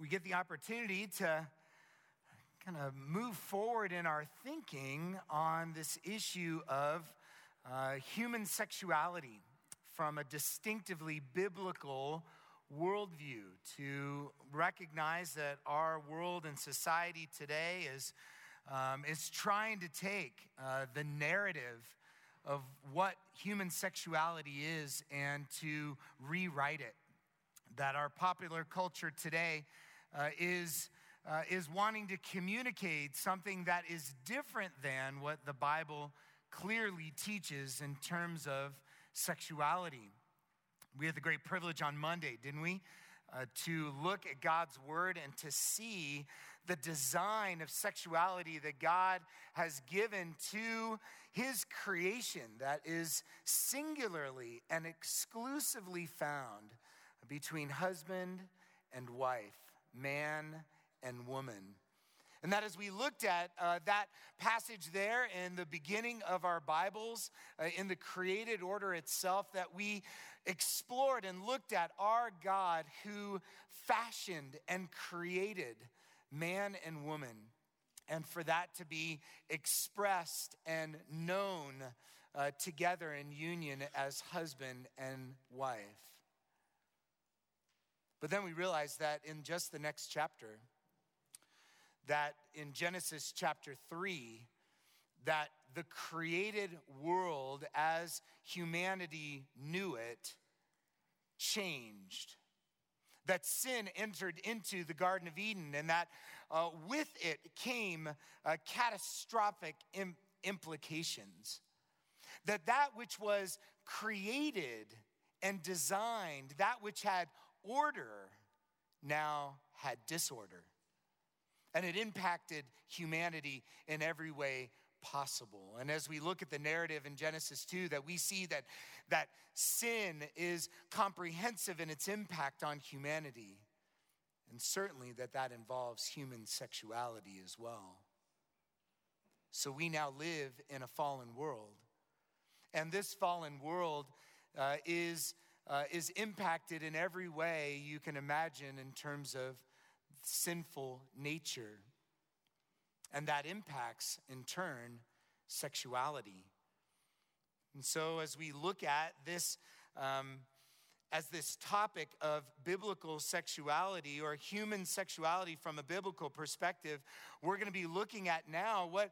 we get the opportunity to kind of move forward in our thinking on this issue of uh, human sexuality from a distinctively biblical worldview to recognize that our world and society today is, um, is trying to take uh, the narrative of what human sexuality is and to rewrite it. That our popular culture today uh, is, uh, is wanting to communicate something that is different than what the Bible clearly teaches in terms of sexuality. We had the great privilege on Monday, didn't we? Uh, to look at God's word and to see the design of sexuality that God has given to his creation that is singularly and exclusively found between husband and wife, man and woman. And that as we looked at uh, that passage there in the beginning of our Bibles, uh, in the created order itself, that we explored and looked at our God who fashioned and created man and woman. And for that to be expressed and known uh, together in union as husband and wife. But then we realize that in just the next chapter, that in Genesis chapter 3, that the created world as humanity knew it changed. That sin entered into the Garden of Eden, and that uh, with it came uh, catastrophic Im- implications. That that which was created and designed, that which had order, now had disorder and it impacted humanity in every way possible. And as we look at the narrative in Genesis 2, that we see that, that sin is comprehensive in its impact on humanity. And certainly that that involves human sexuality as well. So we now live in a fallen world. And this fallen world uh, is, uh, is impacted in every way you can imagine in terms of sinful nature. And that impacts, in turn, sexuality. And so, as we look at this, um, as this topic of biblical sexuality or human sexuality from a biblical perspective, we're going to be looking at now what,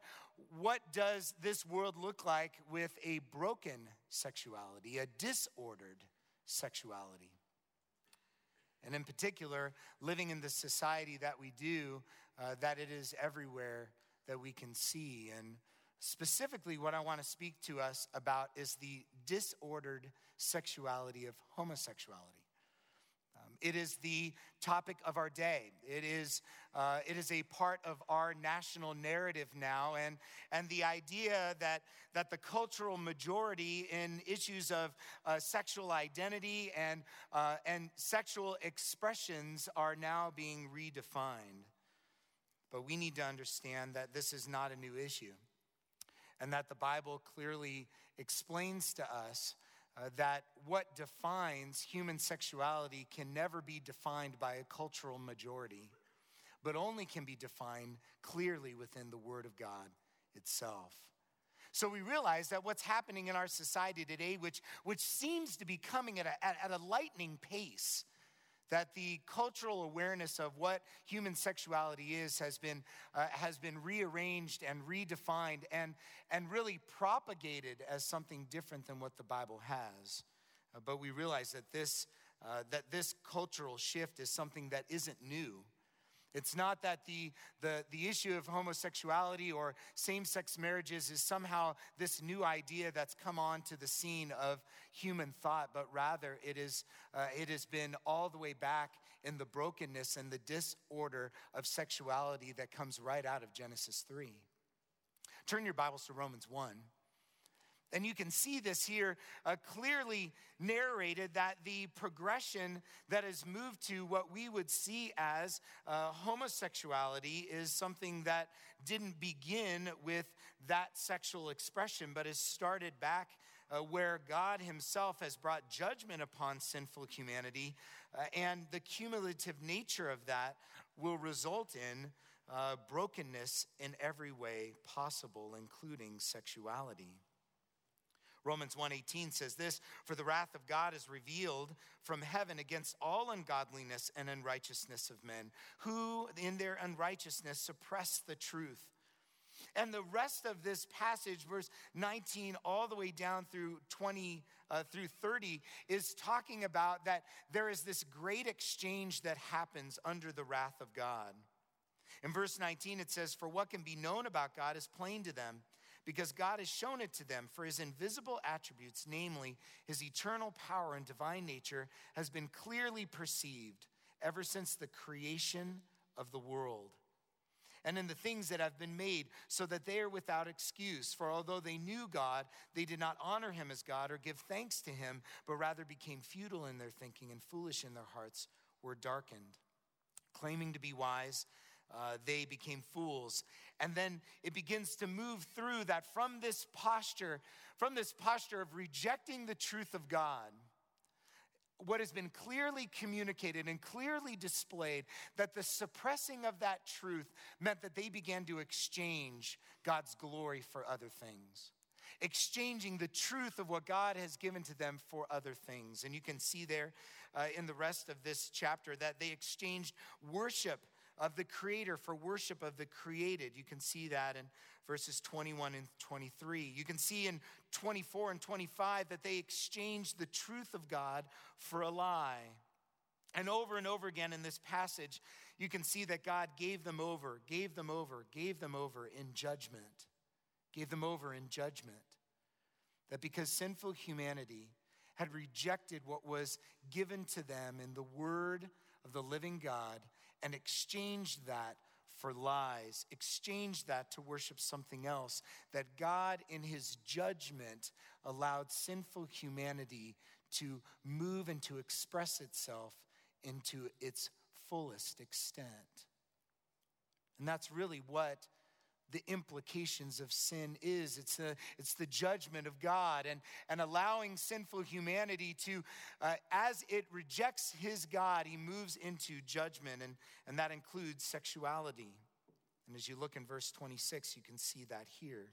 what does this world look like with a broken sexuality, a disordered sexuality and in particular, living in the society that we do, uh, that it is everywhere that we can see. And specifically, what I want to speak to us about is the disordered sexuality of homosexuality. It is the topic of our day. It is, uh, it is a part of our national narrative now. And, and the idea that, that the cultural majority in issues of uh, sexual identity and, uh, and sexual expressions are now being redefined. But we need to understand that this is not a new issue and that the Bible clearly explains to us uh, that what defines human sexuality can never be defined by a cultural majority, but only can be defined clearly within the Word of God itself. So we realize that what's happening in our society today, which, which seems to be coming at a, at, at a lightning pace, that the cultural awareness of what human sexuality is has been, uh, has been rearranged and redefined and, and really propagated as something different than what the Bible has. Uh, but we realize that this, uh, that this cultural shift is something that isn't new. It's not that the, the, the issue of homosexuality or same sex marriages is somehow this new idea that's come onto the scene of human thought, but rather it, is, uh, it has been all the way back in the brokenness and the disorder of sexuality that comes right out of Genesis 3. Turn your Bibles to Romans 1. And you can see this here uh, clearly narrated that the progression that has moved to what we would see as uh, homosexuality is something that didn't begin with that sexual expression, but has started back uh, where God Himself has brought judgment upon sinful humanity, uh, and the cumulative nature of that will result in uh, brokenness in every way possible, including sexuality. Romans 1:18 says this, "For the wrath of God is revealed from heaven against all ungodliness and unrighteousness of men, who in their unrighteousness suppress the truth." And the rest of this passage, verse 19 all the way down through 20 uh, through 30, is talking about that there is this great exchange that happens under the wrath of God. In verse 19, it says, For what can be known about God is plain to them because God has shown it to them. For his invisible attributes, namely his eternal power and divine nature, has been clearly perceived ever since the creation of the world. And in the things that have been made, so that they are without excuse. For although they knew God, they did not honor him as God or give thanks to him, but rather became futile in their thinking and foolish in their hearts were darkened. Claiming to be wise, uh, they became fools. And then it begins to move through that from this posture, from this posture of rejecting the truth of God, what has been clearly communicated and clearly displayed that the suppressing of that truth meant that they began to exchange God's glory for other things. Exchanging the truth of what God has given to them for other things. And you can see there uh, in the rest of this chapter that they exchanged worship of the Creator for worship of the created. You can see that in verses 21 and 23. You can see in 24 and 25 that they exchanged the truth of God for a lie. And over and over again in this passage, you can see that God gave them over, gave them over, gave them over in judgment. Gave them over in judgment. That because sinful humanity had rejected what was given to them in the word of the living God, and exchanged that for lies, exchanged that to worship something else, that God, in his judgment, allowed sinful humanity to move and to express itself into its fullest extent. And that's really what the implications of sin is. It's, a, it's the judgment of God and, and allowing sinful humanity to, uh, as it rejects his God, he moves into judgment, and, and that includes sexuality. And as you look in verse 26, you can see that here.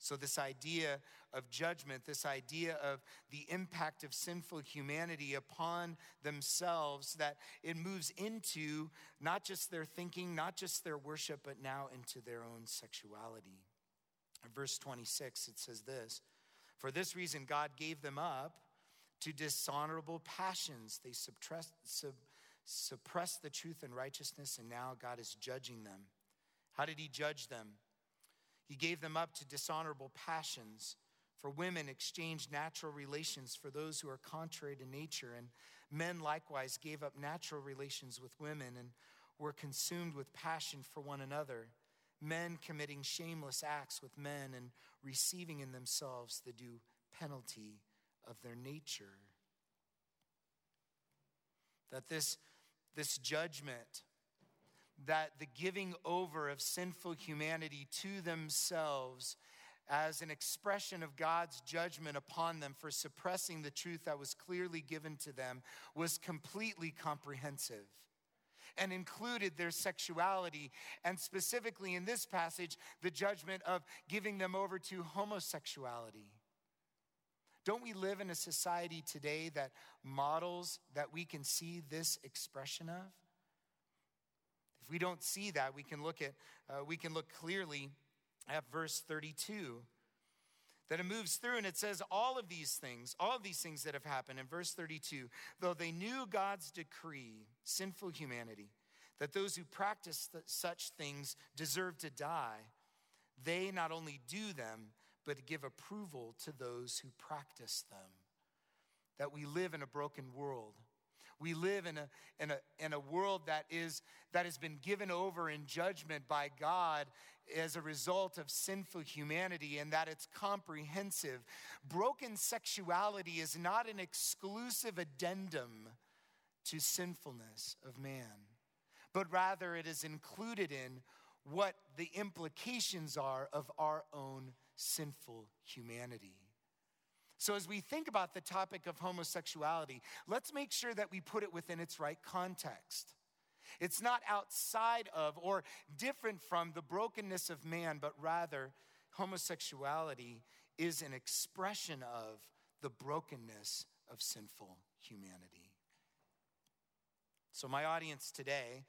So, this idea of judgment, this idea of the impact of sinful humanity upon themselves, that it moves into not just their thinking, not just their worship, but now into their own sexuality. In verse 26, it says this For this reason, God gave them up to dishonorable passions. They suppressed, sub, suppressed the truth and righteousness, and now God is judging them. How did He judge them? He gave them up to dishonorable passions. For women exchanged natural relations for those who are contrary to nature, and men likewise gave up natural relations with women and were consumed with passion for one another, men committing shameless acts with men and receiving in themselves the due penalty of their nature. That this, this judgment that the giving over of sinful humanity to themselves as an expression of God's judgment upon them for suppressing the truth that was clearly given to them was completely comprehensive and included their sexuality, and specifically in this passage, the judgment of giving them over to homosexuality. Don't we live in a society today that models that we can see this expression of? We don't see that, we can look at uh, we can look clearly at verse 32 that it moves through and it says all of these things, all of these things that have happened in verse 32, though they knew God's decree, sinful humanity, that those who practice such things deserve to die, they not only do them, but give approval to those who practice them. That we live in a broken world we live in a, in a, in a world that, is, that has been given over in judgment by God as a result of sinful humanity and that it's comprehensive. Broken sexuality is not an exclusive addendum to sinfulness of man, but rather it is included in what the implications are of our own sinful humanity. So, as we think about the topic of homosexuality, let's make sure that we put it within its right context. It's not outside of or different from the brokenness of man, but rather, homosexuality is an expression of the brokenness of sinful humanity. So, my audience today,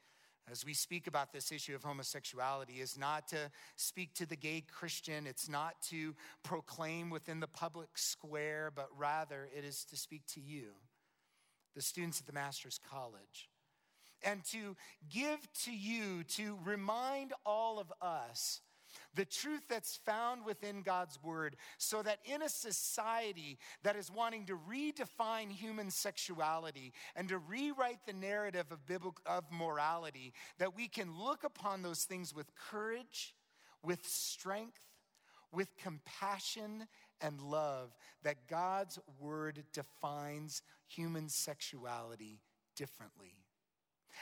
as we speak about this issue of homosexuality, is not to speak to the gay Christian, it's not to proclaim within the public square, but rather it is to speak to you, the students at the Master's College, and to give to you, to remind all of us the truth that's found within God's word, so that in a society that is wanting to redefine human sexuality and to rewrite the narrative of biblical of morality, that we can look upon those things with courage, with strength, with compassion and love, that God's word defines human sexuality differently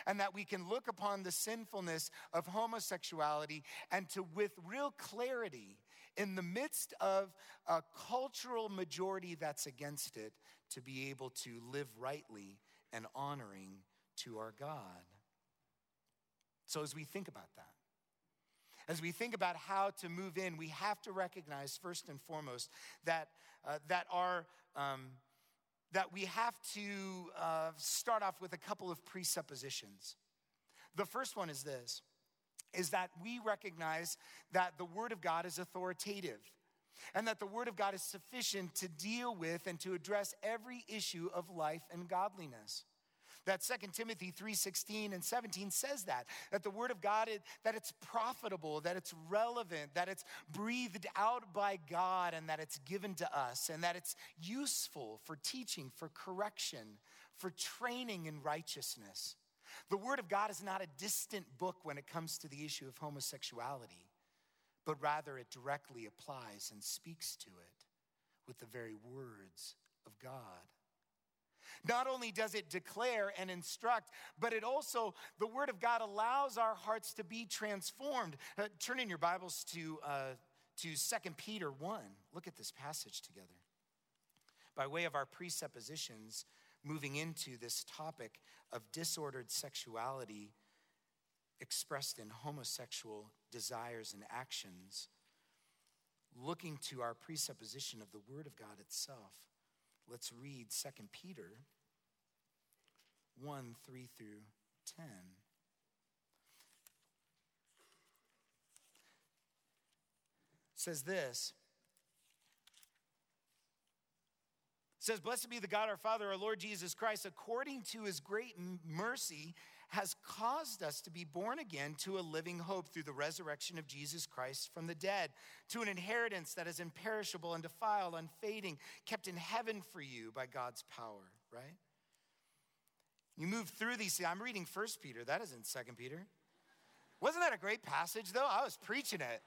and that we can look upon the sinfulness of homosexuality and to, with real clarity, in the midst of a cultural majority that's against it, to be able to live rightly and honoring to our God. So, as we think about that, as we think about how to move in, we have to recognize first and foremost that, uh, that our um, that we have to uh, start off with a couple of presuppositions. The first one is this is that we recognize that the Word of God is authoritative and that the Word of God is sufficient to deal with and to address every issue of life and godliness. That Second Timothy 3:16 and 17 says that that the word of God that it's profitable, that it's relevant, that it's breathed out by God and that it's given to us and that it's useful for teaching, for correction, for training in righteousness. The word of God is not a distant book when it comes to the issue of homosexuality, but rather it directly applies and speaks to it with the very words of God. Not only does it declare and instruct, but it also, the Word of God allows our hearts to be transformed. Uh, turn in your Bibles to, uh, to 2 Peter 1. Look at this passage together. By way of our presuppositions, moving into this topic of disordered sexuality expressed in homosexual desires and actions, looking to our presupposition of the Word of God itself. Let's read 2 Peter 1 3 through 10. It says this. Says, Blessed be the God our Father, our Lord Jesus Christ, according to his great mercy, has caused us to be born again to a living hope through the resurrection of Jesus Christ from the dead, to an inheritance that is imperishable, undefiled, unfading, kept in heaven for you by God's power, right? You move through these. I'm reading First Peter. That isn't Second Peter. Wasn't that a great passage, though? I was preaching it.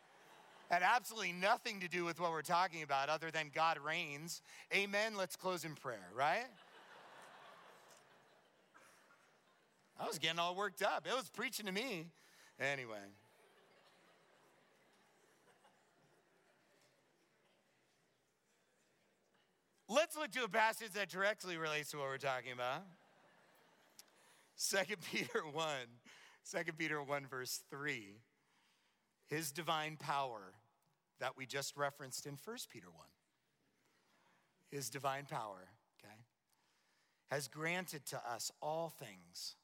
Had absolutely nothing to do with what we're talking about other than God reigns. Amen. Let's close in prayer, right? I was getting all worked up. It was preaching to me. Anyway. Let's look to a passage that directly relates to what we're talking about. 2 Peter 1, 2 Peter 1, verse 3. His divine power that we just referenced in 1 Peter 1. His divine power, okay, has granted to us all things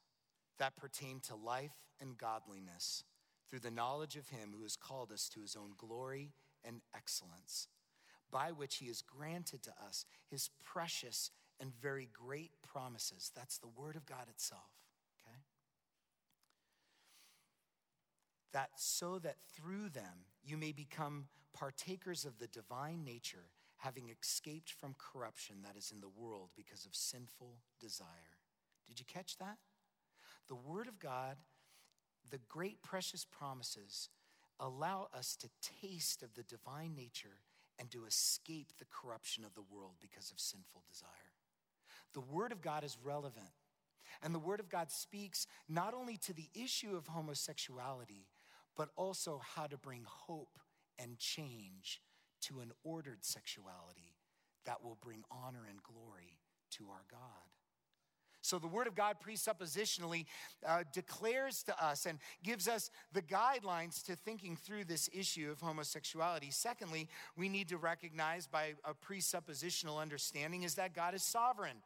that pertain to life and godliness through the knowledge of him who has called us to his own glory and excellence, by which he has granted to us his precious and very great promises. That's the word of God itself, okay? That so that through them you may become partakers of the divine nature, having escaped from corruption that is in the world because of sinful desire. Did you catch that? The Word of God, the great precious promises, allow us to taste of the divine nature and to escape the corruption of the world because of sinful desire. The Word of God is relevant. And the Word of God speaks not only to the issue of homosexuality, but also how to bring hope and change to an ordered sexuality that will bring honor and glory to our God. So the Word of God presuppositionally uh, declares to us and gives us the guidelines to thinking through this issue of homosexuality. Secondly, we need to recognize by a presuppositional understanding is that God is sovereign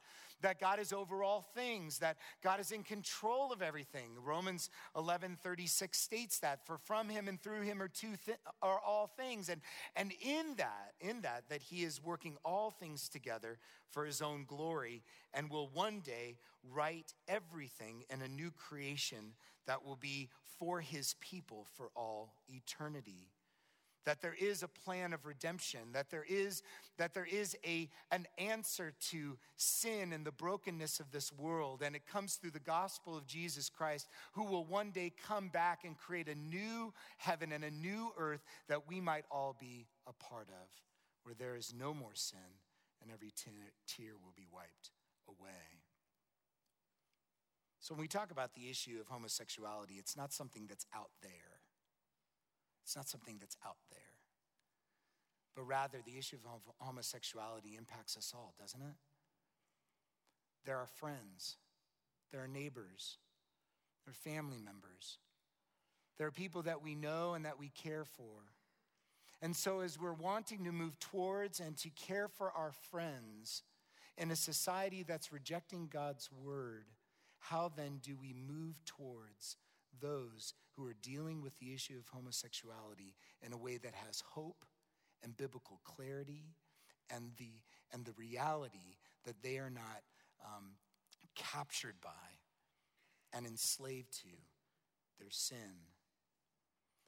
that God is over all things, that God is in control of everything. Romans 11 36 states that, for from him and through him are, two are all things. And, and in that, in that, that he is working all things together for his own glory and will one day right everything in a new creation that will be for his people for all eternity that there is a plan of redemption that there is that there is a an answer to sin and the brokenness of this world. And it comes through the gospel of Jesus Christ who will one day come back and create a new heaven and a new earth that we might all be a part of where there is no more sin and every tear will be wiped away. So when we talk about the issue of homosexuality it's not something that's out there it's not something that's out there. But rather, the issue of homosexuality impacts us all, doesn't it? There are friends, there are neighbors, there are family members, there are people that we know and that we care for. And so, as we're wanting to move towards and to care for our friends in a society that's rejecting God's word, how then do we move towards those who are dealing with the issue of homosexuality in a way that has hope and biblical clarity and the, and the reality that they are not um, captured by and enslaved to their sin.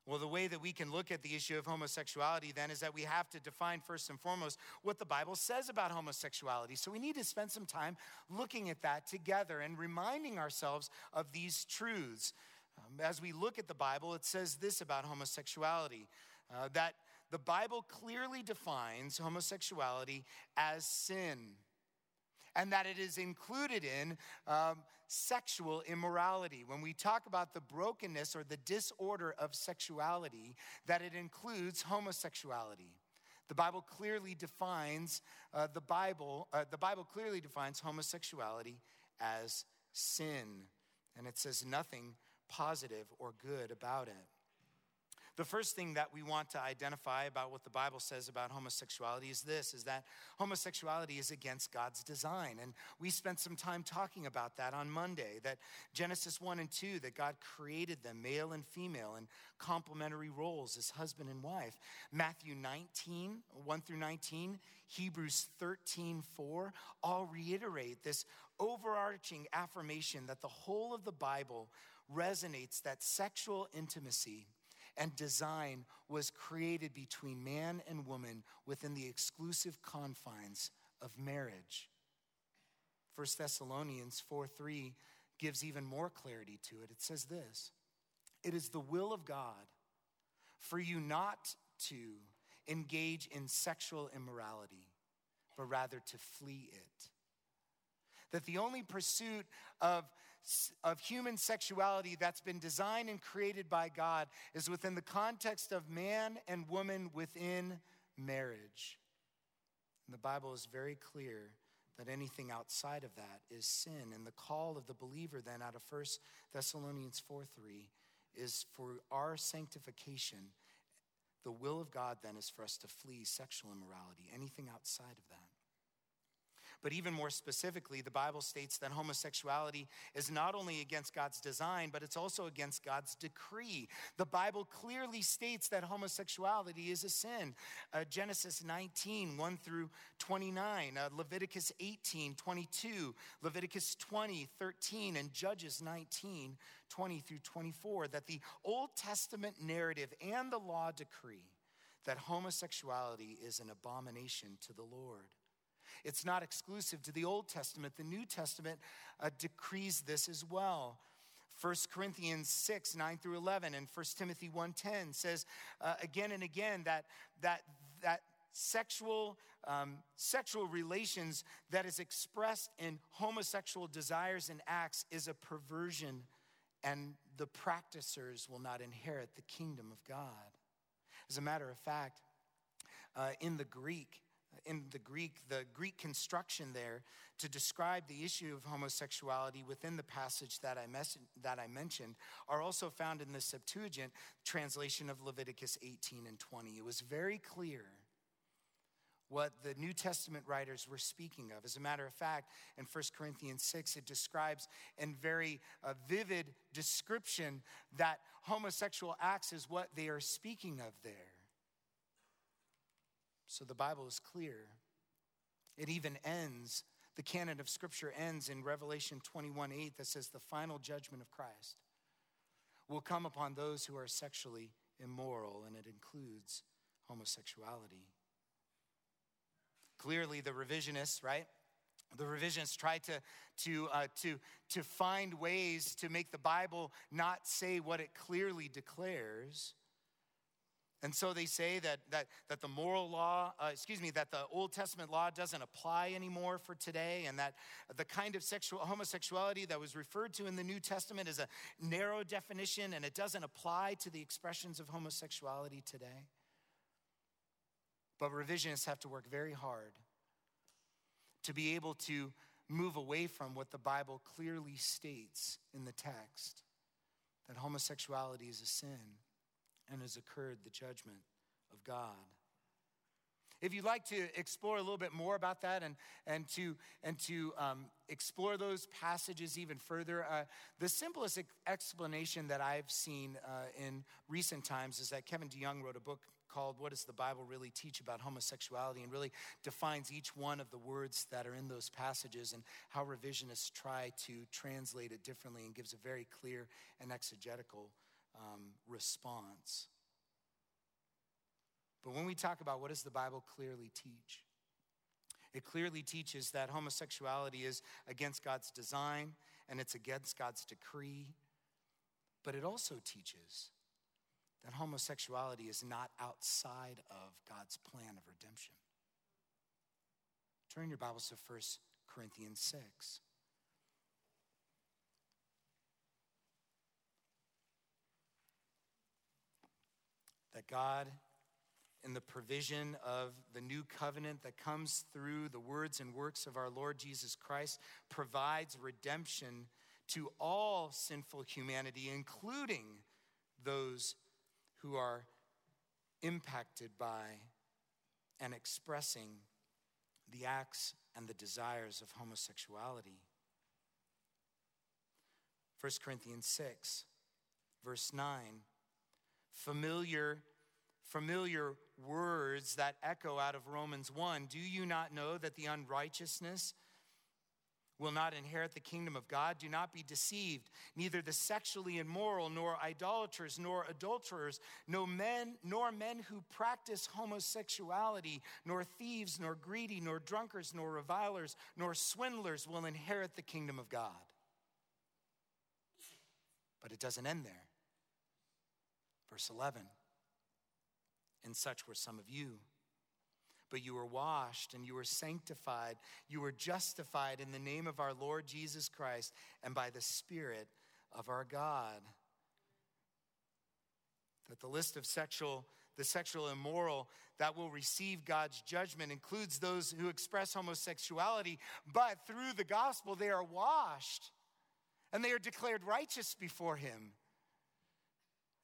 Well, the way that we can look at the issue of homosexuality then is that we have to define first and foremost what the Bible says about homosexuality. So we need to spend some time looking at that together and reminding ourselves of these truths. Um, as we look at the Bible, it says this about homosexuality uh, that the Bible clearly defines homosexuality as sin, and that it is included in um, sexual immorality. When we talk about the brokenness or the disorder of sexuality, that it includes homosexuality. The Bible clearly defines uh, the Bible. Uh, the Bible clearly defines homosexuality as sin, and it says nothing positive or good about it. The first thing that we want to identify about what the Bible says about homosexuality is this is that homosexuality is against God's design. And we spent some time talking about that on Monday that Genesis 1 and 2 that God created them male and female in complementary roles as husband and wife. Matthew 19 1 through 19, Hebrews 13 4 all reiterate this overarching affirmation that the whole of the Bible resonates that sexual intimacy and design was created between man and woman within the exclusive confines of marriage. 1 Thessalonians 4 3 gives even more clarity to it. It says this It is the will of God for you not to engage in sexual immorality, but rather to flee it. That the only pursuit of of human sexuality that's been designed and created by God is within the context of man and woman within marriage. And the Bible is very clear that anything outside of that is sin. And the call of the believer, then, out of 1 Thessalonians 4 3, is for our sanctification. The will of God, then, is for us to flee sexual immorality, anything outside of that. But even more specifically, the Bible states that homosexuality is not only against God's design, but it's also against God's decree. The Bible clearly states that homosexuality is a sin. Uh, Genesis 19, 1 through 29, uh, Leviticus 18, 22, Leviticus 20, 13, and Judges 19, 20 through 24, that the Old Testament narrative and the law decree that homosexuality is an abomination to the Lord. It's not exclusive to the Old Testament. The New Testament uh, decrees this as well. 1 Corinthians 6, 9 through 11, and 1 Timothy 1.10 says uh, again and again that, that, that sexual, um, sexual relations that is expressed in homosexual desires and acts is a perversion, and the practicers will not inherit the kingdom of God. As a matter of fact, uh, in the Greek, in the Greek, the Greek construction there to describe the issue of homosexuality within the passage that I, mes- that I mentioned are also found in the Septuagint translation of Leviticus 18 and 20. It was very clear what the New Testament writers were speaking of. As a matter of fact, in 1 Corinthians 6, it describes in very uh, vivid description that homosexual acts is what they are speaking of there. So the Bible is clear. It even ends, the canon of Scripture ends in Revelation 21 8 that says, The final judgment of Christ will come upon those who are sexually immoral, and it includes homosexuality. Clearly, the revisionists, right? The revisionists try to, to, uh, to, to find ways to make the Bible not say what it clearly declares. And so they say that, that, that the moral law, uh, excuse me, that the Old Testament law doesn't apply anymore for today, and that the kind of sexual homosexuality that was referred to in the New Testament is a narrow definition and it doesn't apply to the expressions of homosexuality today. But revisionists have to work very hard to be able to move away from what the Bible clearly states in the text that homosexuality is a sin and has occurred the judgment of God. If you'd like to explore a little bit more about that and, and to, and to um, explore those passages even further, uh, the simplest explanation that I've seen uh, in recent times is that Kevin DeYoung wrote a book called What Does the Bible Really Teach About Homosexuality and really defines each one of the words that are in those passages and how revisionists try to translate it differently and gives a very clear and exegetical um, response. But when we talk about what does the Bible clearly teach, it clearly teaches that homosexuality is against God's design and it's against God's decree. But it also teaches that homosexuality is not outside of God's plan of redemption. Turn your Bibles to 1 Corinthians 6. That God, in the provision of the new covenant that comes through the words and works of our Lord Jesus Christ, provides redemption to all sinful humanity, including those who are impacted by and expressing the acts and the desires of homosexuality. 1 Corinthians 6, verse 9. Familiar, familiar words that echo out of Romans 1. Do you not know that the unrighteousness will not inherit the kingdom of God. Do not be deceived. Neither the sexually immoral, nor idolaters, nor adulterers, no men, nor men who practice homosexuality, nor thieves, nor greedy, nor drunkards, nor revilers, nor swindlers will inherit the kingdom of God. But it doesn't end there. Verse 11 And such were some of you but you were washed and you were sanctified. You were justified in the name of our Lord Jesus Christ and by the Spirit of our God. That the list of sexual, the sexual immoral that will receive God's judgment includes those who express homosexuality, but through the gospel they are washed and they are declared righteous before Him.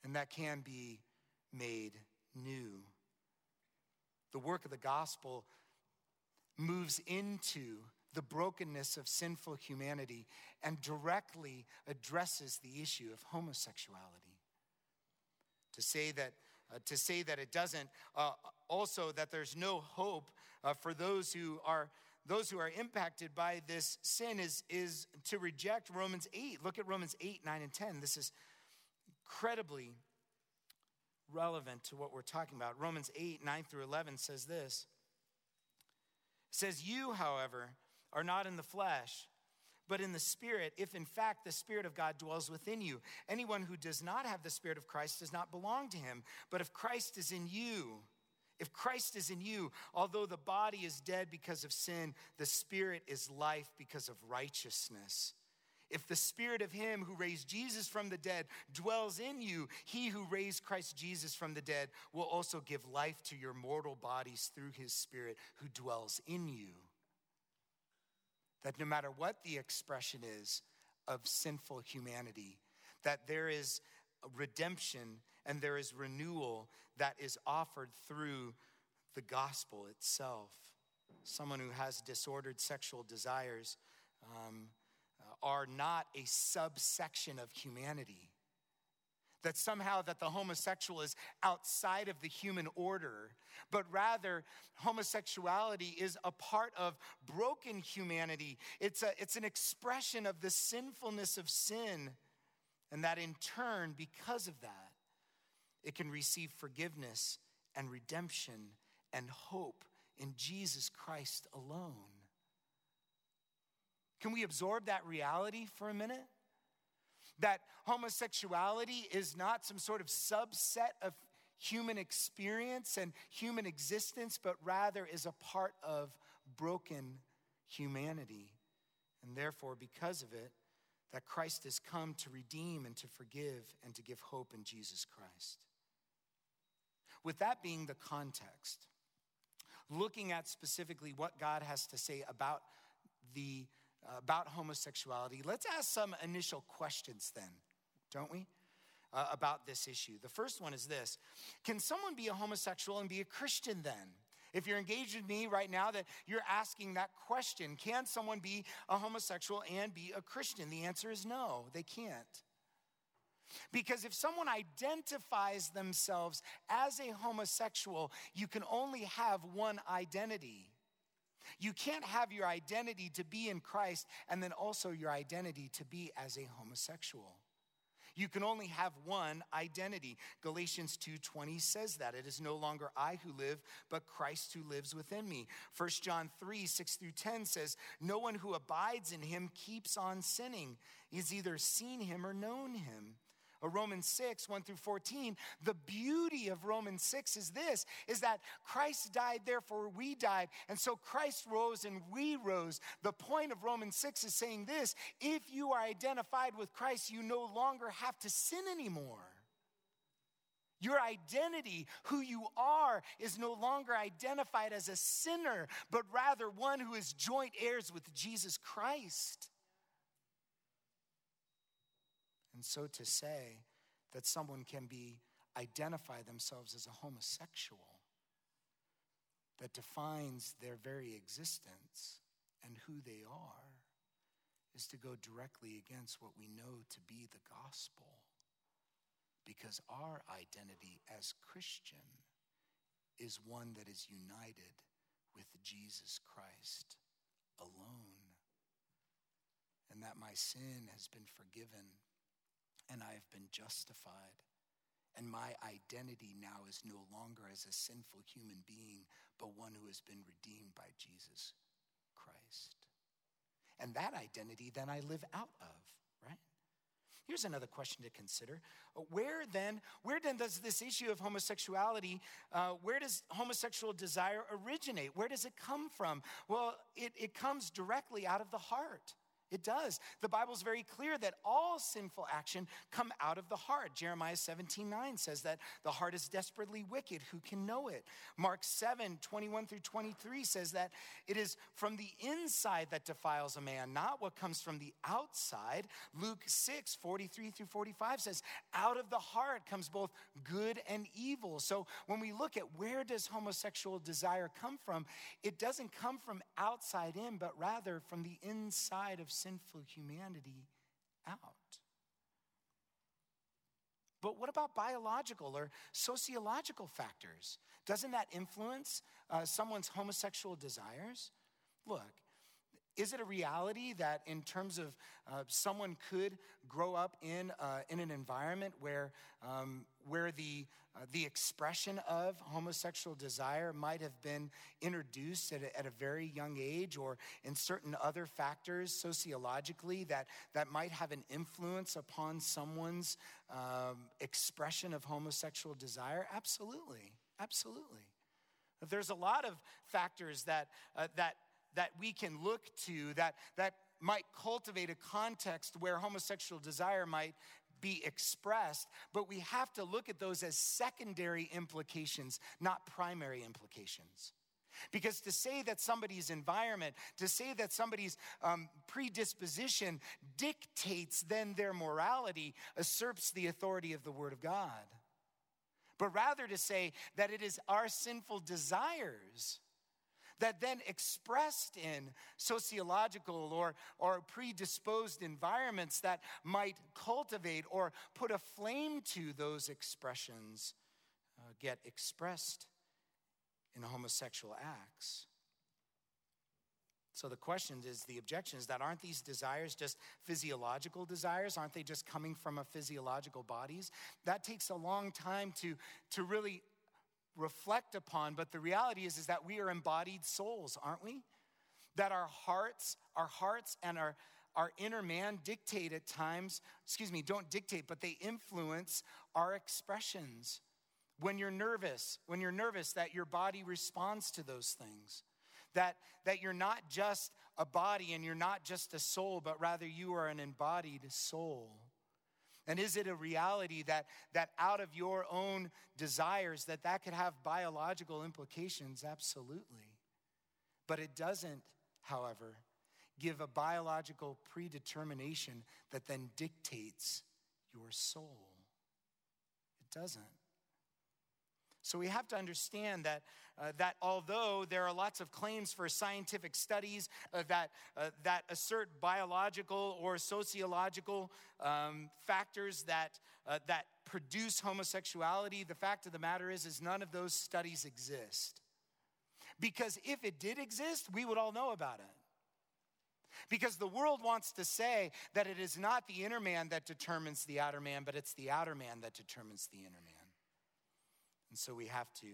And that can be made new the work of the gospel moves into the brokenness of sinful humanity and directly addresses the issue of homosexuality. To say that, uh, to say that it doesn't, uh, also that there's no hope uh, for those who are those who are impacted by this sin is, is to reject Romans 8. Look at Romans 8, 9, and 10. This is incredibly relevant to what we're talking about. Romans 8, 9 through 11 says this. It says, You, however, are not in the flesh, but in the Spirit, if in fact the Spirit of God dwells within you. Anyone who does not have the Spirit of Christ does not belong to him. But if Christ is in you, if Christ is in you, although the body is dead because of sin, the Spirit is life because of righteousness. If the spirit of him who raised Jesus from the dead dwells in you, he who raised Christ Jesus from the dead will also give life to your mortal bodies through his spirit who dwells in you. That no matter what the expression is of sinful humanity, that there is redemption and there is renewal that is offered through the gospel itself. Someone who has disordered sexual desires. Um, are not a subsection of humanity. That somehow that the homosexual is outside of the human order but rather homosexuality is a part of broken humanity. It's a it's an expression of the sinfulness of sin and that in turn because of that it can receive forgiveness and redemption and hope in Jesus Christ alone can we absorb that reality for a minute? That homosexuality is not some sort of subset of human experience and human existence, but rather is a part of broken humanity. And therefore, because of it, that Christ has come to redeem and to forgive and to give hope in Jesus Christ. With that being the context, looking at specifically what God has to say about the about homosexuality, let's ask some initial questions then, don't we? Uh, about this issue. The first one is this Can someone be a homosexual and be a Christian then? If you're engaged with me right now, that you're asking that question Can someone be a homosexual and be a Christian? The answer is no, they can't. Because if someone identifies themselves as a homosexual, you can only have one identity. You can't have your identity to be in Christ and then also your identity to be as a homosexual. You can only have one identity. Galatians 2:20 says that. It is no longer I who live, but Christ who lives within me. 1 John 3, 6 through 10 says, No one who abides in him keeps on sinning. He's either seen him or known him. Romans 6, 1 through 14, the beauty of Romans 6 is this, is that Christ died, therefore we died. And so Christ rose and we rose. The point of Romans 6 is saying this, if you are identified with Christ, you no longer have to sin anymore. Your identity, who you are, is no longer identified as a sinner, but rather one who is joint heirs with Jesus Christ. And so to say that someone can be identify themselves as a homosexual that defines their very existence and who they are is to go directly against what we know to be the gospel. Because our identity as Christian is one that is united with Jesus Christ alone. And that my sin has been forgiven and I have been justified. And my identity now is no longer as a sinful human being, but one who has been redeemed by Jesus Christ. And that identity then I live out of, right? Here's another question to consider. Where then, where then does this issue of homosexuality, uh, where does homosexual desire originate? Where does it come from? Well, it, it comes directly out of the heart. It does. The Bible's very clear that all sinful action come out of the heart. Jeremiah 17, 9 says that the heart is desperately wicked. Who can know it? Mark 7, 21 through 23 says that it is from the inside that defiles a man, not what comes from the outside. Luke 6, 43 through 45 says, out of the heart comes both good and evil. So when we look at where does homosexual desire come from, it doesn't come from outside in, but rather from the inside of sinful humanity out. But what about biological or sociological factors? Doesn't that influence uh, someone's homosexual desires? Look, is it a reality that, in terms of uh, someone could grow up in, uh, in an environment where, um, where the, uh, the expression of homosexual desire might have been introduced at a, at a very young age, or in certain other factors sociologically that, that might have an influence upon someone's um, expression of homosexual desire? Absolutely, absolutely. There's a lot of factors that, uh, that that we can look to that, that might cultivate a context where homosexual desire might be expressed, but we have to look at those as secondary implications, not primary implications. Because to say that somebody's environment, to say that somebody's um, predisposition dictates then their morality, usurps the authority of the Word of God. But rather to say that it is our sinful desires that then expressed in sociological or, or predisposed environments that might cultivate or put a flame to those expressions uh, get expressed in homosexual acts. So the question is the objection is that aren't these desires just physiological desires? Aren't they just coming from a physiological bodies? That takes a long time to, to really reflect upon, but the reality is, is that we are embodied souls, aren't we? That our hearts, our hearts and our, our inner man dictate at times, excuse me, don't dictate, but they influence our expressions. When you're nervous, when you're nervous, that your body responds to those things. That, that you're not just a body and you're not just a soul, but rather you are an embodied soul. And is it a reality that, that out of your own desires that that could have biological implications? Absolutely. But it doesn't, however, give a biological predetermination that then dictates your soul. It doesn't. So we have to understand that, uh, that although there are lots of claims for scientific studies uh, that, uh, that assert biological or sociological um, factors that, uh, that produce homosexuality, the fact of the matter is, is none of those studies exist. Because if it did exist, we would all know about it. Because the world wants to say that it is not the inner man that determines the outer man, but it's the outer man that determines the inner man. And so we have to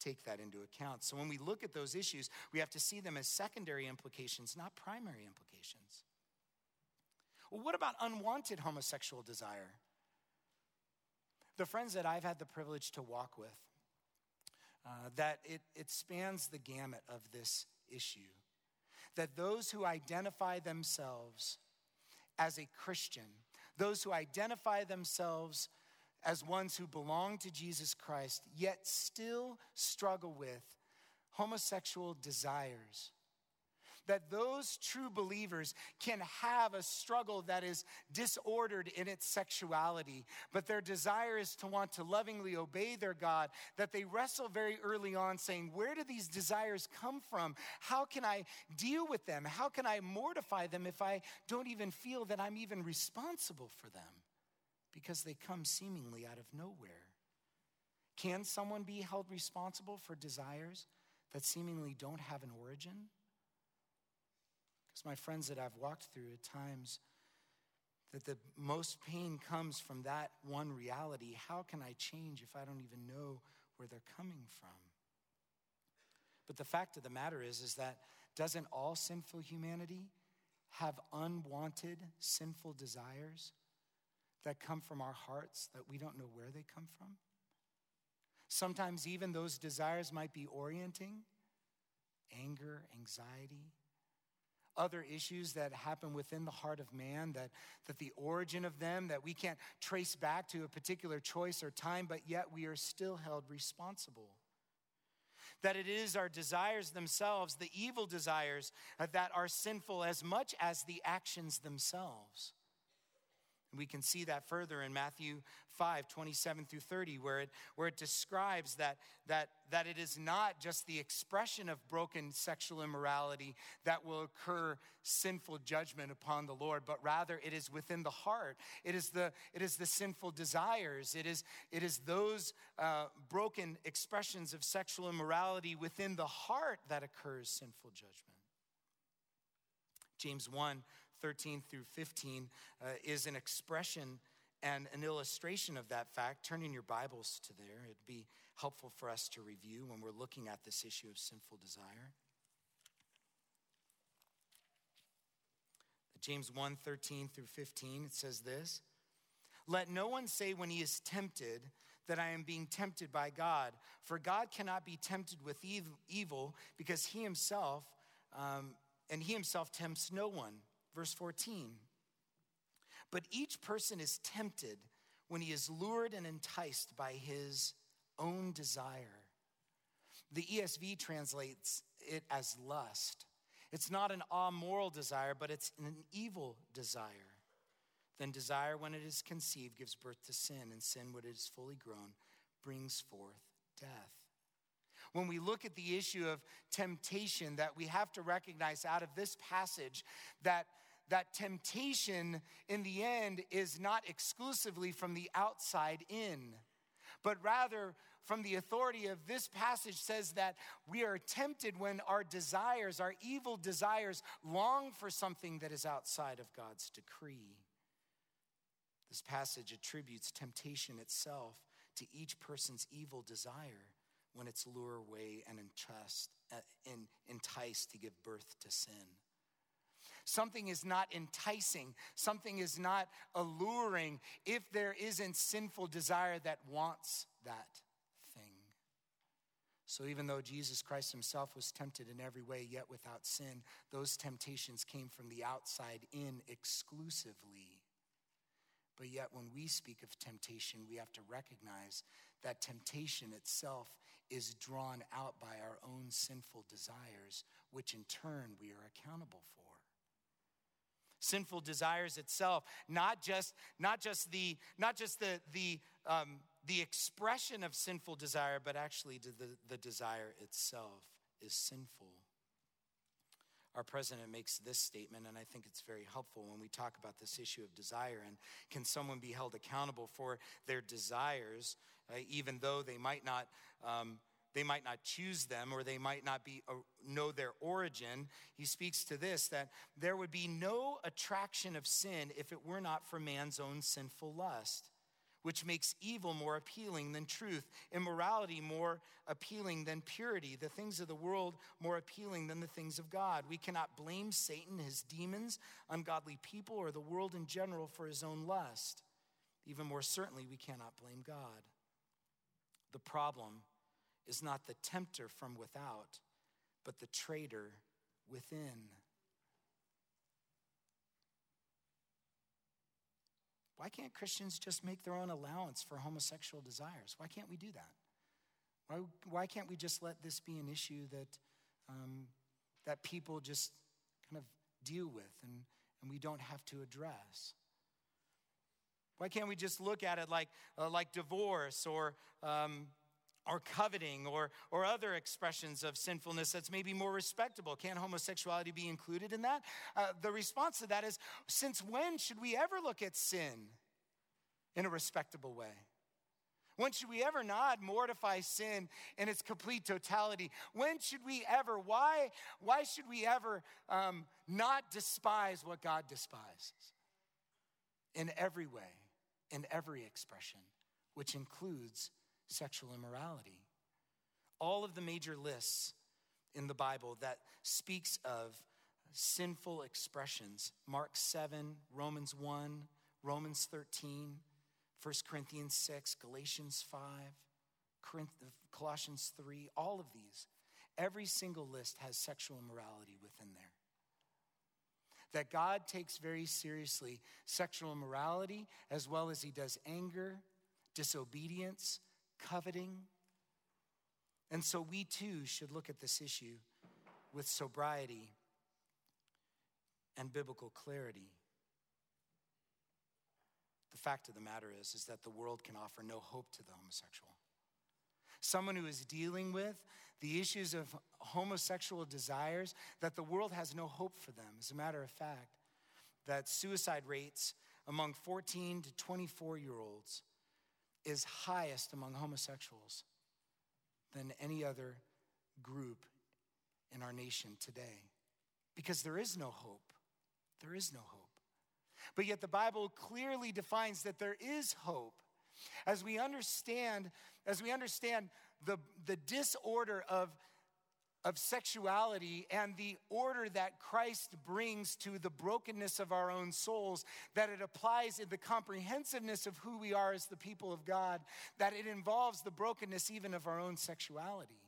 take that into account. So when we look at those issues, we have to see them as secondary implications, not primary implications. Well, what about unwanted homosexual desire? The friends that I've had the privilege to walk with, uh, that it, it spans the gamut of this issue. That those who identify themselves as a Christian, those who identify themselves as ones who belong to Jesus Christ, yet still struggle with homosexual desires. That those true believers can have a struggle that is disordered in its sexuality, but their desire is to want to lovingly obey their God. That they wrestle very early on, saying, Where do these desires come from? How can I deal with them? How can I mortify them if I don't even feel that I'm even responsible for them? Because they come seemingly out of nowhere. Can someone be held responsible for desires that seemingly don't have an origin? Because my friends that I've walked through at times, that the most pain comes from that one reality. How can I change if I don't even know where they're coming from? But the fact of the matter is, is that doesn't all sinful humanity have unwanted sinful desires? That come from our hearts that we don't know where they come from. Sometimes, even those desires might be orienting anger, anxiety, other issues that happen within the heart of man that, that the origin of them that we can't trace back to a particular choice or time but yet we are still held responsible that it is our desires themselves the evil desires that are sinful as much as the actions themselves we can see that further in Matthew 5, 27 through 30, where it, where it describes that, that, that it is not just the expression of broken sexual immorality that will occur sinful judgment upon the Lord, but rather it is within the heart. It is the, it is the sinful desires. It is, it is those uh, broken expressions of sexual immorality within the heart that occurs sinful judgment. James 1 13 through 15 uh, is an expression and an illustration of that fact. Turning your Bibles to there. It'd be helpful for us to review when we're looking at this issue of sinful desire. James 1 13 through 15, it says this Let no one say when he is tempted that I am being tempted by God, for God cannot be tempted with evil because he himself, um, and he himself tempts no one. Verse 14. But each person is tempted when he is lured and enticed by his own desire. The ESV translates it as lust. It's not an amoral desire, but it's an evil desire. Then desire, when it is conceived, gives birth to sin, and sin, when it is fully grown, brings forth death. When we look at the issue of temptation, that we have to recognize out of this passage that that temptation in the end is not exclusively from the outside in, but rather from the authority of this passage says that we are tempted when our desires, our evil desires, long for something that is outside of God's decree. This passage attributes temptation itself to each person's evil desire when it's lure away and entrust, uh, enticed to give birth to sin. Something is not enticing, something is not alluring if there isn't sinful desire that wants that thing. So, even though Jesus Christ himself was tempted in every way, yet without sin, those temptations came from the outside in exclusively. But yet, when we speak of temptation, we have to recognize that temptation itself is drawn out by our own sinful desires, which in turn we are accountable for. Sinful desires itself, not just, not just the, not just the, the, um, the expression of sinful desire, but actually the, the desire itself is sinful. Our president makes this statement, and I think it's very helpful when we talk about this issue of desire. And can someone be held accountable for their desires, uh, even though they might not? Um, they might not choose them or they might not be uh, know their origin he speaks to this that there would be no attraction of sin if it were not for man's own sinful lust which makes evil more appealing than truth, immorality more appealing than purity, the things of the world more appealing than the things of God. We cannot blame Satan, his demons, ungodly people, or the world in general for his own lust. Even more certainly, we cannot blame God. The problem is not the tempter from without, but the traitor within. Why can't Christians just make their own allowance for homosexual desires? Why can't we do that? Why, why can't we just let this be an issue that, um, that people just kind of deal with and, and we don't have to address? Why can't we just look at it like, uh, like divorce or, um, or coveting or, or other expressions of sinfulness that's maybe more respectable? Can homosexuality be included in that? Uh, the response to that is since when should we ever look at sin in a respectable way? When should we ever not mortify sin in its complete totality? When should we ever, why, why should we ever um, not despise what God despises? In every way, in every expression, which includes sexual immorality. All of the major lists in the Bible that speaks of sinful expressions Mark 7, Romans 1, Romans 13, 1 Corinthians 6, Galatians 5, Colossians 3, all of these. Every single list has sexual immorality within there. That God takes very seriously sexual immorality as well as he does anger, disobedience, coveting. And so we too should look at this issue with sobriety and biblical clarity. The fact of the matter is, is that the world can offer no hope to the homosexual. Someone who is dealing with the issues of homosexual desires, that the world has no hope for them. As a matter of fact, that suicide rates among 14 to 24 year olds is highest among homosexuals than any other group in our nation today. Because there is no hope. There is no hope. But yet the Bible clearly defines that there is hope. As we understand, as we understand the, the disorder of of sexuality and the order that Christ brings to the brokenness of our own souls, that it applies in the comprehensiveness of who we are as the people of God, that it involves the brokenness even of our own sexuality.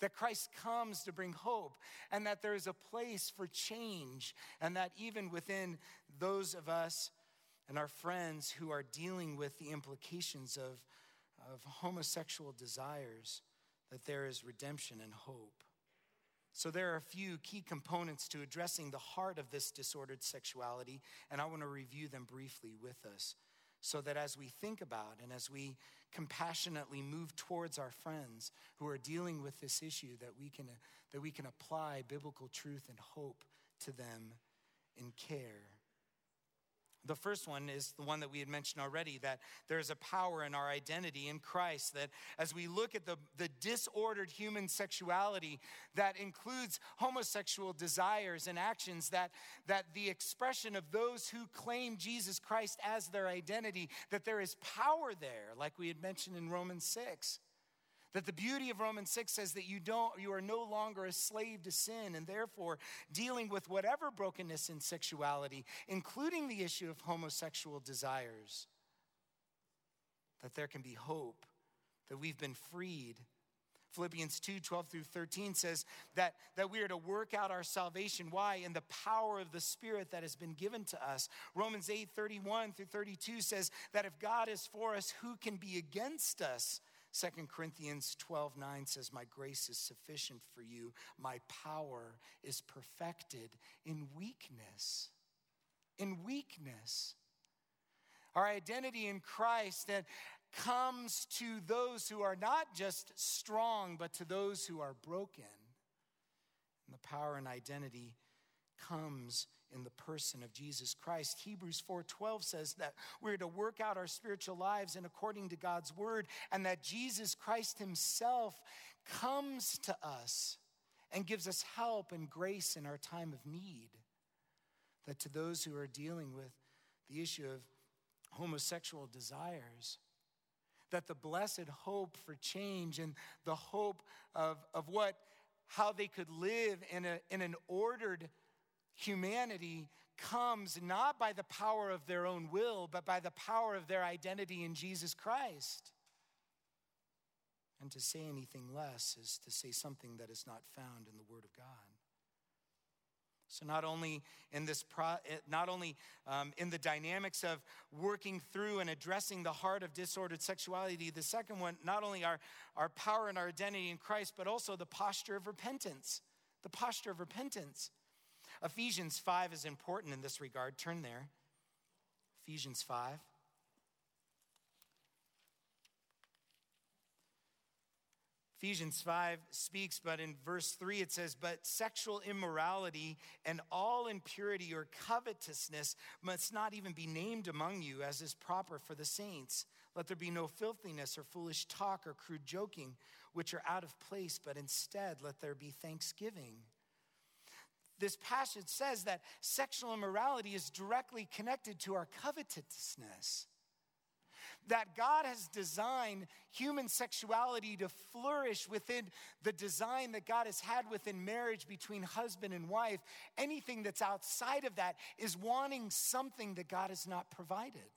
that Christ comes to bring hope, and that there is a place for change, and that even within those of us and our friends who are dealing with the implications of, of homosexual desires, that there is redemption and hope. So, there are a few key components to addressing the heart of this disordered sexuality, and I want to review them briefly with us so that as we think about and as we compassionately move towards our friends who are dealing with this issue, that we can, that we can apply biblical truth and hope to them in care. The first one is the one that we had mentioned already that there's a power in our identity in Christ. That as we look at the, the disordered human sexuality that includes homosexual desires and actions, that, that the expression of those who claim Jesus Christ as their identity, that there is power there, like we had mentioned in Romans 6. That the beauty of Romans 6 says that you don't you are no longer a slave to sin and therefore dealing with whatever brokenness in sexuality, including the issue of homosexual desires. That there can be hope, that we've been freed. Philippians 2 12 through 13 says that, that we are to work out our salvation. Why? In the power of the Spirit that has been given to us. Romans 8 31 through 32 says that if God is for us, who can be against us? 2 Corinthians 12 9 says, My grace is sufficient for you. My power is perfected in weakness. In weakness. Our identity in Christ that comes to those who are not just strong, but to those who are broken. And the power and identity comes in the person of Jesus Christ. Hebrews 4:12 says that we're to work out our spiritual lives and according to God's word and that Jesus Christ himself comes to us and gives us help and grace in our time of need. That to those who are dealing with the issue of homosexual desires, that the blessed hope for change and the hope of, of what how they could live in, a, in an ordered humanity comes not by the power of their own will, but by the power of their identity in Jesus Christ. And to say anything less is to say something that is not found in the Word of God. So not only in this, pro, not only um, in the dynamics of working through and addressing the heart of disordered sexuality, the second one, not only our, our power and our identity in Christ, but also the posture of repentance. The posture of repentance. Ephesians 5 is important in this regard. Turn there. Ephesians 5. Ephesians 5 speaks, but in verse 3 it says, But sexual immorality and all impurity or covetousness must not even be named among you, as is proper for the saints. Let there be no filthiness or foolish talk or crude joking, which are out of place, but instead let there be thanksgiving this passage says that sexual immorality is directly connected to our covetousness. That God has designed human sexuality to flourish within the design that God has had within marriage between husband and wife. Anything that's outside of that is wanting something that God has not provided.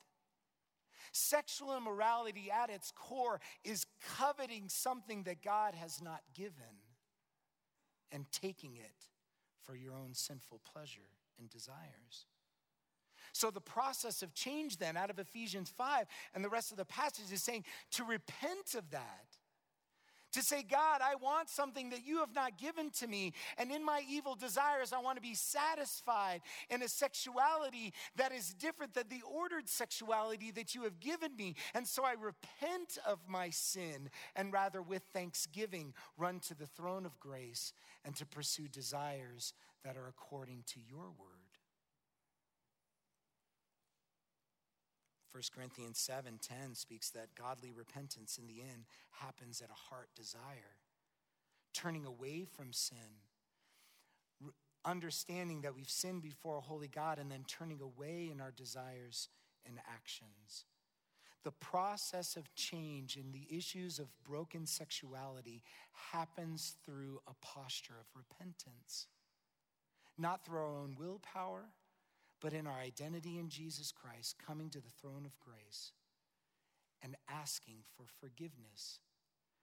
Sexual immorality at its core is coveting something that God has not given and taking it for your own sinful pleasure and desires. So, the process of change, then, out of Ephesians 5 and the rest of the passage is saying to repent of that. To say, God, I want something that you have not given to me. And in my evil desires, I want to be satisfied in a sexuality that is different than the ordered sexuality that you have given me. And so I repent of my sin and rather, with thanksgiving, run to the throne of grace and to pursue desires that are according to your word. 1 Corinthians 7:10 speaks that godly repentance in the end happens at a heart desire. Turning away from sin, understanding that we've sinned before a holy God and then turning away in our desires and actions. The process of change in the issues of broken sexuality happens through a posture of repentance. Not through our own willpower, but in our identity in Jesus Christ, coming to the throne of grace and asking for forgiveness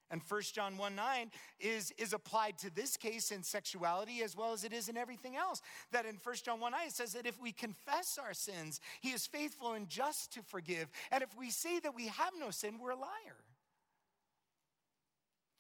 And 1 John 1 9 is, is applied to this case in sexuality as well as it is in everything else. That in 1 John 1 9 it says that if we confess our sins, he is faithful and just to forgive. And if we say that we have no sin, we're a liar.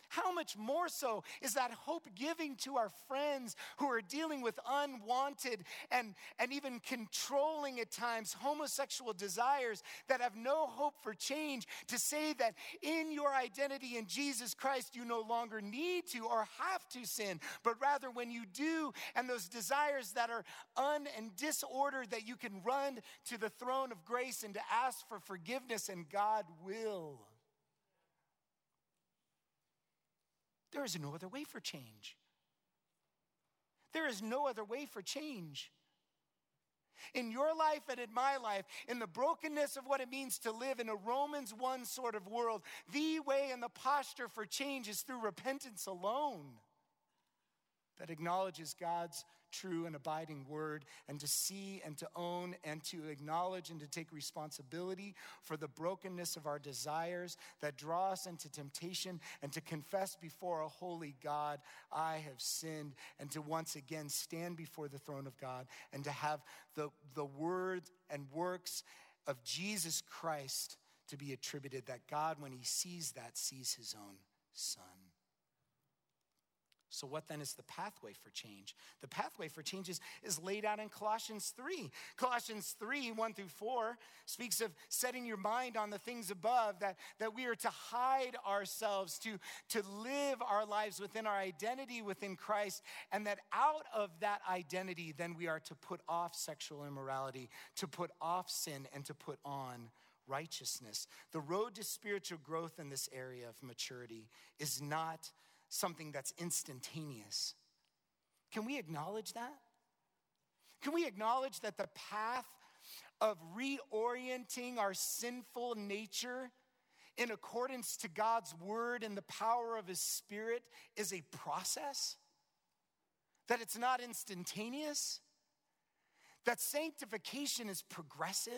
How much more so is that hope giving to our friends who are dealing with unwanted and, and even controlling at times homosexual desires that have no hope for change to say that in your identity in Jesus Christ, you no longer need to or have to sin, but rather when you do, and those desires that are un and disordered, that you can run to the throne of grace and to ask for forgiveness, and God will. There is no other way for change. There is no other way for change. In your life and in my life, in the brokenness of what it means to live in a Romans 1 sort of world, the way and the posture for change is through repentance alone that acknowledges God's true and abiding word, and to see and to own and to acknowledge and to take responsibility for the brokenness of our desires that draw us into temptation, and to confess before a holy God, I have sinned, and to once again stand before the throne of God and to have the, the word and works of Jesus Christ to be attributed, that God, when he sees that, sees his own son. So, what then is the pathway for change? The pathway for change is, is laid out in Colossians 3. Colossians 3, 1 through 4, speaks of setting your mind on the things above, that, that we are to hide ourselves, to, to live our lives within our identity within Christ, and that out of that identity, then we are to put off sexual immorality, to put off sin, and to put on righteousness. The road to spiritual growth in this area of maturity is not something that's instantaneous. Can we acknowledge that? Can we acknowledge that the path of reorienting our sinful nature in accordance to God's word and the power of his spirit is a process? That it's not instantaneous? That sanctification is progressive?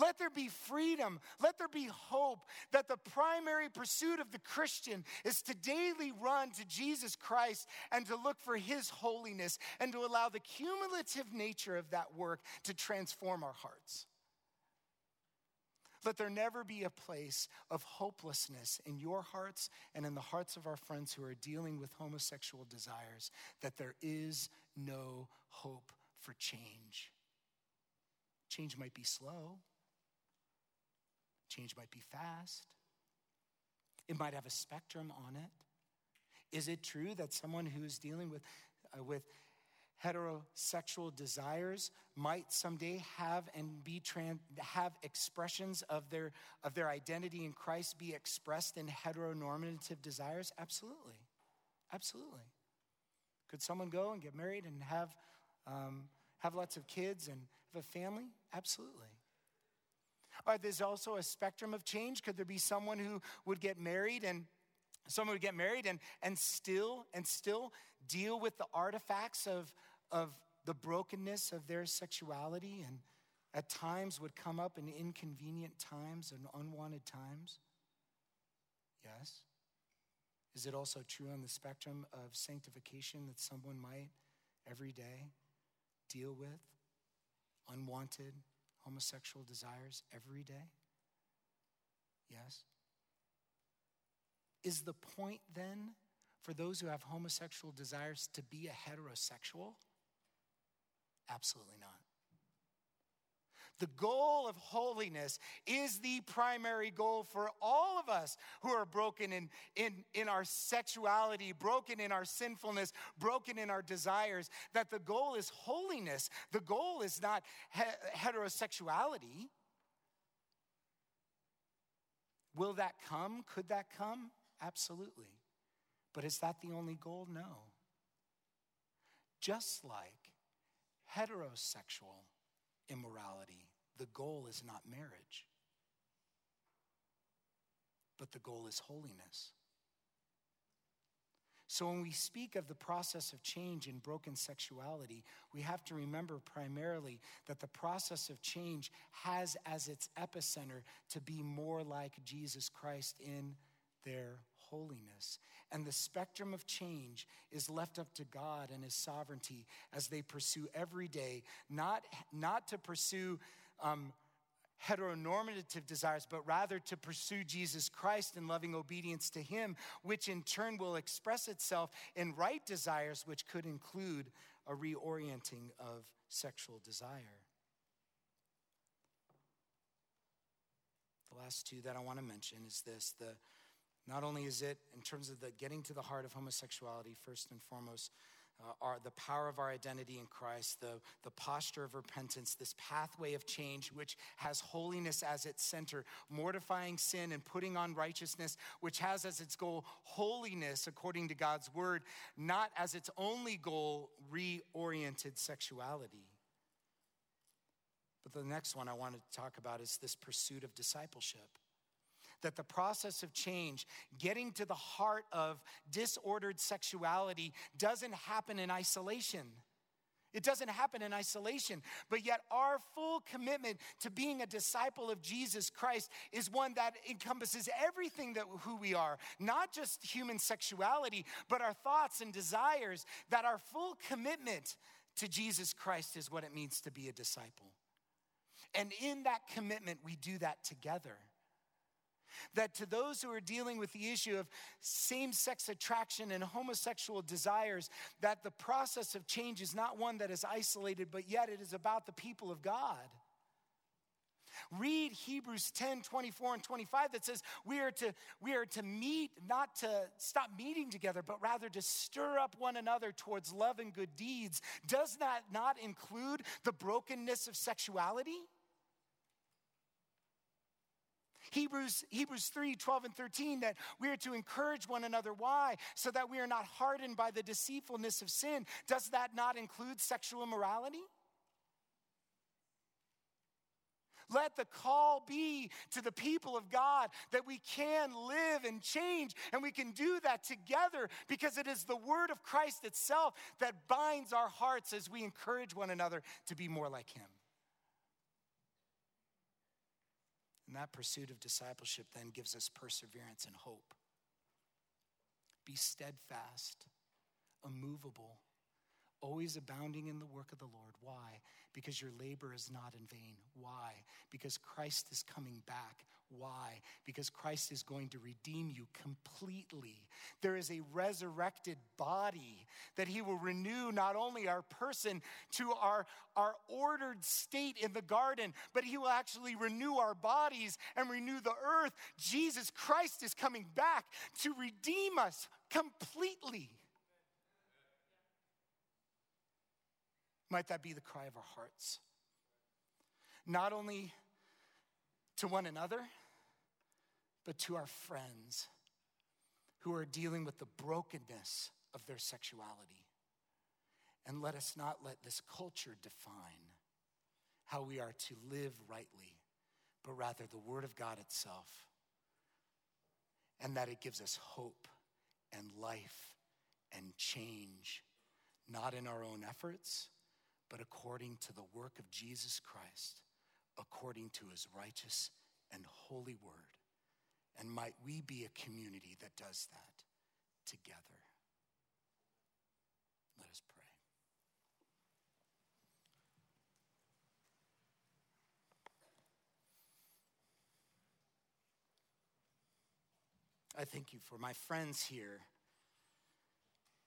Let there be freedom. Let there be hope that the primary pursuit of the Christian is to daily run to Jesus Christ and to look for his holiness and to allow the cumulative nature of that work to transform our hearts. Let there never be a place of hopelessness in your hearts and in the hearts of our friends who are dealing with homosexual desires, that there is no hope for change. Change might be slow, Change might be fast, it might have a spectrum on it. Is it true that someone who is dealing with, uh, with heterosexual desires might someday have and be trans, have expressions of their, of their identity in Christ be expressed in heteronormative desires? Absolutely. Absolutely. Could someone go and get married and have, um, have lots of kids and have a family? Absolutely. Or there's also a spectrum of change. Could there be someone who would get married and someone would get married and, and still and still deal with the artifacts of, of the brokenness of their sexuality and at times would come up in inconvenient times and unwanted times? Yes. Is it also true on the spectrum of sanctification that someone might every day deal with unwanted homosexual desires every day? Yes. Is the point then for those who have homosexual desires to be a heterosexual? Absolutely not. The goal of holiness is the primary goal for all of us who are broken in, in, in our sexuality, broken in our sinfulness, broken in our desires. That the goal is holiness. The goal is not he- heterosexuality. Will that come? Could that come? Absolutely. But is that the only goal? No. Just like heterosexual immorality the goal is not marriage, but the goal is holiness. So, when we speak of the process of change in broken sexuality, we have to remember primarily that the process of change has as its epicenter to be more like Jesus Christ in their holiness. And the spectrum of change is left up to God and His sovereignty as they pursue every day, not, not to pursue. Um, heteronormative desires, but rather to pursue Jesus Christ in loving obedience to Him, which in turn will express itself in right desires, which could include a reorienting of sexual desire. The last two that I want to mention is this the not only is it in terms of the getting to the heart of homosexuality first and foremost uh, our, the power of our identity in Christ, the, the posture of repentance, this pathway of change, which has holiness as its center, mortifying sin and putting on righteousness, which has as its goal holiness according to God's word, not as its only goal reoriented sexuality. But the next one I want to talk about is this pursuit of discipleship that the process of change, getting to the heart of disordered sexuality, doesn't happen in isolation. It doesn't happen in isolation, but yet our full commitment to being a disciple of Jesus Christ is one that encompasses everything that who we are, not just human sexuality, but our thoughts and desires, that our full commitment to Jesus Christ is what it means to be a disciple. And in that commitment, we do that together. That to those who are dealing with the issue of same sex attraction and homosexual desires, that the process of change is not one that is isolated, but yet it is about the people of God. Read Hebrews 10 24 and 25 that says we are, to, we are to meet, not to stop meeting together, but rather to stir up one another towards love and good deeds. Does that not include the brokenness of sexuality? Hebrews, Hebrews 3 12 and 13, that we are to encourage one another. Why? So that we are not hardened by the deceitfulness of sin. Does that not include sexual immorality? Let the call be to the people of God that we can live and change, and we can do that together because it is the word of Christ itself that binds our hearts as we encourage one another to be more like Him. And that pursuit of discipleship then gives us perseverance and hope. Be steadfast, immovable, always abounding in the work of the Lord. Why? Because your labor is not in vain. Why? Because Christ is coming back. Why? Because Christ is going to redeem you completely. There is a resurrected body that he will renew not only our person to our, our ordered state in the garden, but he will actually renew our bodies and renew the earth. Jesus Christ is coming back to redeem us completely. Might that be the cry of our hearts? Not only to one another, but to our friends who are dealing with the brokenness of their sexuality. And let us not let this culture define how we are to live rightly, but rather the Word of God itself. And that it gives us hope and life and change, not in our own efforts, but according to the work of Jesus Christ, according to his righteous and holy word. And might we be a community that does that together. Let us pray. I thank you for my friends here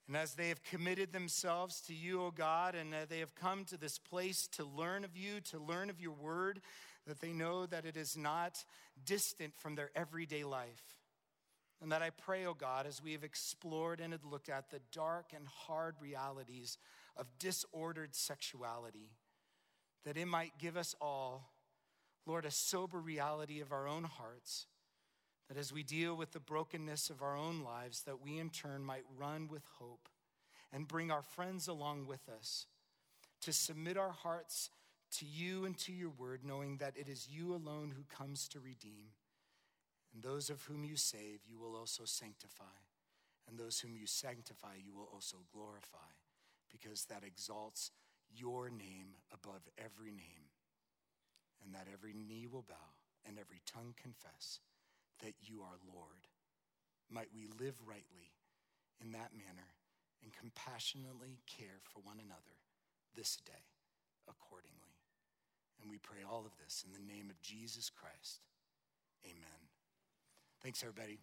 and as they have committed themselves to you, O God, and uh, they have come to this place to learn of you, to learn of your word, that they know that it is not distant from their everyday life. And that I pray, O God, as we have explored and had looked at the dark and hard realities of disordered sexuality, that it might give us all, Lord, a sober reality of our own hearts that as we deal with the brokenness of our own lives, that we in turn might run with hope and bring our friends along with us to submit our hearts to you and to your word, knowing that it is you alone who comes to redeem. And those of whom you save, you will also sanctify. And those whom you sanctify, you will also glorify, because that exalts your name above every name, and that every knee will bow and every tongue confess that you are Lord. Might we live rightly in that manner and compassionately care for one another this day accordingly. And we pray all of this in the name of Jesus Christ. Amen. Thanks, everybody.